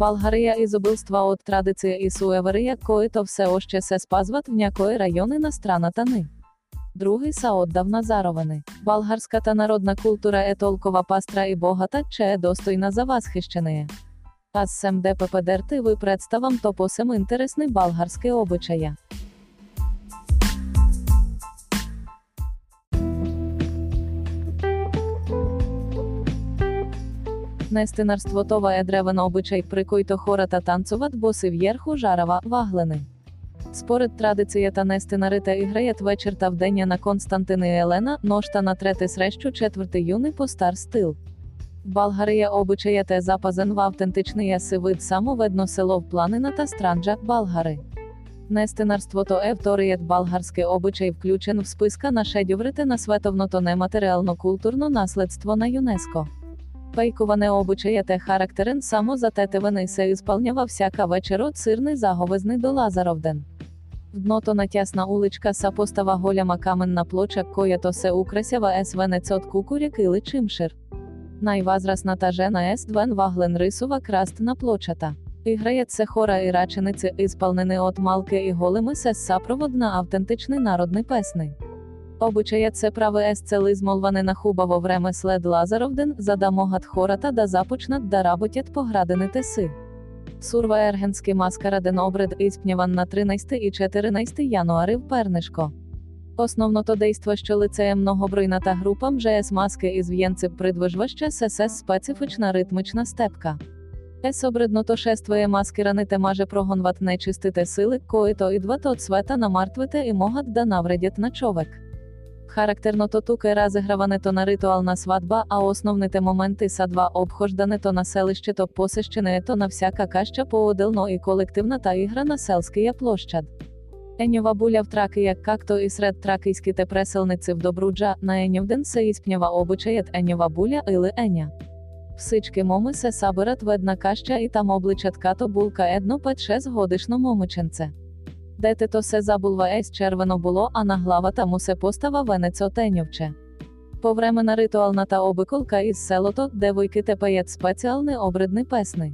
Болгария изобилства от традиция и суеверия, които все още се спазват в някои райони на страната ни. Други са отдавна заровани. Болгарската народна култура е толкова пастра і богата, че е достойна за восхищення. Аз сем ДПП Дерти ви представам топосем інтересний болгарські обичая. Нестинарство това е древен обичай, при който хората танцуват боси вверху жарова ваглини. Според традицията нестинарите іграють вечір та вдення на Константини і Елена, ношта на трети срещу 4 юни по стар стил. Болгарія обичаєте запазен в автентичний вид самовидно село в планина та странджа Болгари. Нестинарство то е вторият болгарський обичай включен в списка на шедьоврите на световното нематеріально-культурно наслідство на ЮНЕСКО. Пейкуване обичаєте характерен само затетиваний се ісполнява всяка вечеро цирний заговезний до Лазаровден. Дното натясна уличка са постава голяма каменна плоча, коя то се украсява ес венец от кукуряк или чимшир. Найвазрасната жена ес двен ваглен рисова крастна плочата. Іграєт се хора і рачениці, ісполнені от малки і голими се сапровод на автентичний народний песни. Обичаєт се праве ес цели змолване хубаво време след Лазаровден, задамогат хората да започнат да работят поградини теси. Сурва ергенський маскараден обред іспнєван на 13 і 14 януари в Пернишко. Основно то действо, що лицеє многобройна та група МЖС маски із в'єнців придвижваща СС специфічна ритмична степка. Ес обредно то шествує маскираните маже прогонват нечистите сили, кої то ідват от света намартвите і могат да навредять на човек. Характерно то тук е разиграването на ритуална сватба, а основните моменти са два обхождане то на селище то посещене то на всяка каща поодилно і колективна та ігра на селськия площад. Еньова буля в Тракия както и сред тракийските преселниці в Добруджа, на Еньовден се изпълнява обичаят Еньова буля или Еня. Всички моми се събират в една къща и там обличат като булка едно пет шестгодишно момиченце. Дете то се забулва есь червено було, а на глава там усе постава венець отеньовче. Повремена ритуална та обиколка із селото, де войки тепеєт спеціальний обридний песни.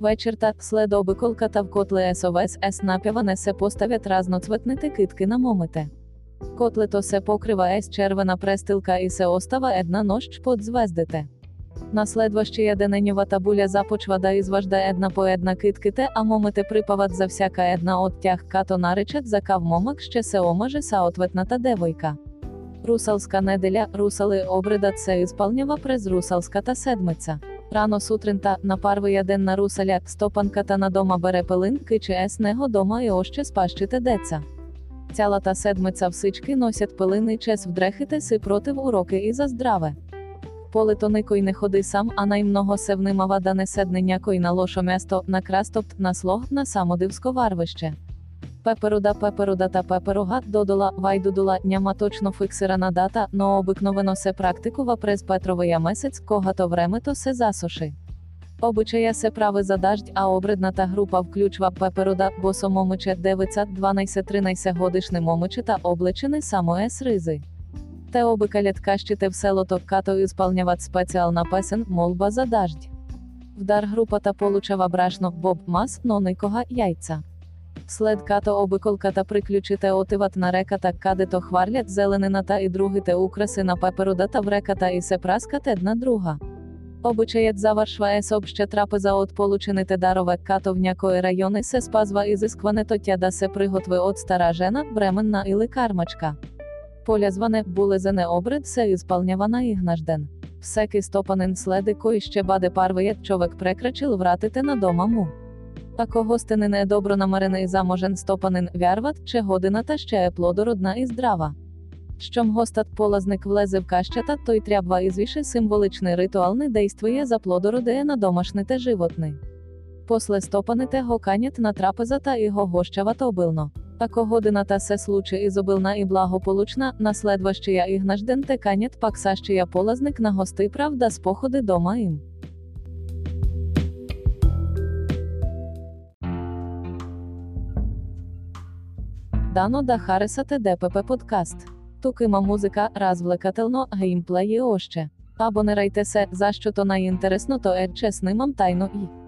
Вечір та след обиколка та в котли есовес ес напяване се поставят разноцветните китки на момите. Котли то се покрива ес червена престилка і се остава една нощ под звездите. Наследващия дененьова табуля започва да изважда една по една китките, а момите припават за всяка една от тях, като наричат за кав момък ще се омаже съответната девойка. Русалска неделя, русали обредът се изпълнява през русалската седмица. Рано сутринта, на парвия ден на русаля, стопанката на дома бере пилин, кичи ес него дома і още спащите деца. Цялата седмиця всички носять пилини чес вдрехите си против уроки і за здраве. Поле то никой не ходи сам, а наймного се внимава да не седне някой на лошо место, на крастопт, на слог, на самодивско варвище. Пеперуда пеперуда та пеперуга, додола, вайдудула, няма точно фиксирана дата, но обикновено се практикува през Петровия месец, когато времето се засуши. Обичая се прави за даждь, а обредната група включва пеперуда, босо момиче 9-12-13 годишни момиче та облечені само ес ризи. Те обикалят кащите в село то като исполняват специална песен «Молба за даждь». Вдар група та получава брашно «Боб мас, но яйца». След като обиколката приключите отиват на реката, кадето хварлят зеленина та і другите украси на пеперудата в реката і се праскат една друга. Обичаєт заваршва есоб ще трапеза от получените дарове, като в някои райони се спазва ізискване то тя да се приготви от стара жена, бременна или кармачка. Полязване булезене обред се ісполнявана ігнажден. Всеки стопанин следи кой ще баде парвиєт човек прекрачил вратите на дома му. Ако добро намарений заможен стопанин вярват, че година та ще е плодородна і здрава. Щом гостат полазник влезе в кащата, той трябва ізвіше символичний ритуал не действує за плодородеє на домашните животни. После стопаните го канят на трапеза та його гощават обилно. Ако година та се случи ізобилна і благополучна, наследващия ігнажден те канят паксащия полазник на гости правда з походи дома їм. Дано да Хареса ДПП подкаст. Тук има музика, развлекателно, геймплеї още. Абонирайте се, за що то найінтересно то е чесним тайно і.